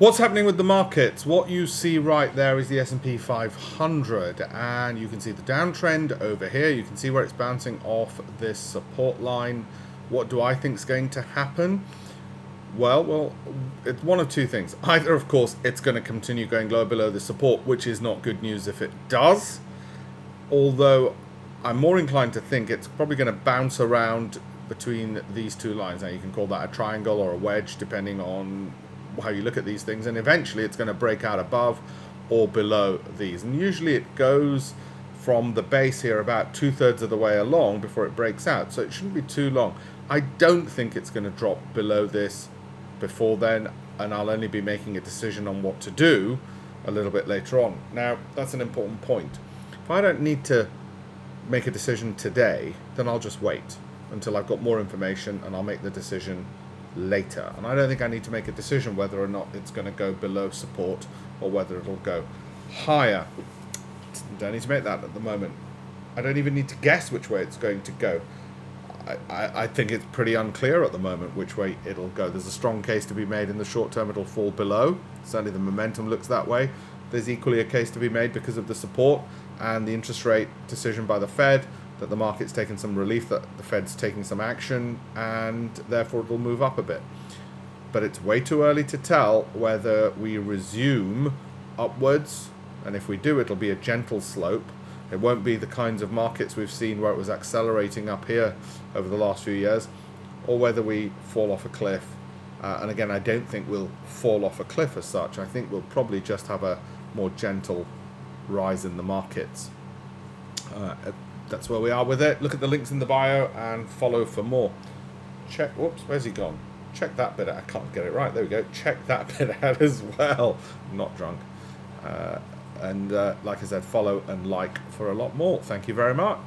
What's happening with the markets? What you see right there is the S&P 500 and you can see the downtrend over here. You can see where it's bouncing off this support line. What do I think is going to happen? Well, well, it's one of two things. Either, of course, it's going to continue going lower below the support, which is not good news if it does. Although I'm more inclined to think it's probably going to bounce around between these two lines. Now, you can call that a triangle or a wedge, depending on how you look at these things. And eventually, it's going to break out above or below these. And usually, it goes from the base here about two thirds of the way along before it breaks out. So it shouldn't be too long. I don't think it's going to drop below this before then, and I'll only be making a decision on what to do a little bit later on. Now, that's an important point. If I don't need to make a decision today, then I'll just wait until I've got more information and I'll make the decision later. And I don't think I need to make a decision whether or not it's going to go below support or whether it'll go higher. Don't need to make that at the moment. I don't even need to guess which way it's going to go. I, I, I think it's pretty unclear at the moment which way it'll go. There's a strong case to be made in the short term it'll fall below. Certainly the momentum looks that way. There's equally a case to be made because of the support and the interest rate decision by the Fed that the market's taken some relief, that the Fed's taking some action, and therefore it'll move up a bit. But it's way too early to tell whether we resume upwards, and if we do, it'll be a gentle slope. It won't be the kinds of markets we've seen where it was accelerating up here over the last few years, or whether we fall off a cliff. Uh, and again, I don't think we'll fall off a cliff as such. I think we'll probably just have a more gentle rise in the markets. Uh, that's where we are with it. Look at the links in the bio and follow for more. Check, whoops, where's he gone? Check that bit out. I can't get it right. There we go. Check that bit out as well. Not drunk. Uh, and uh, like I said, follow and like for a lot more. Thank you very much.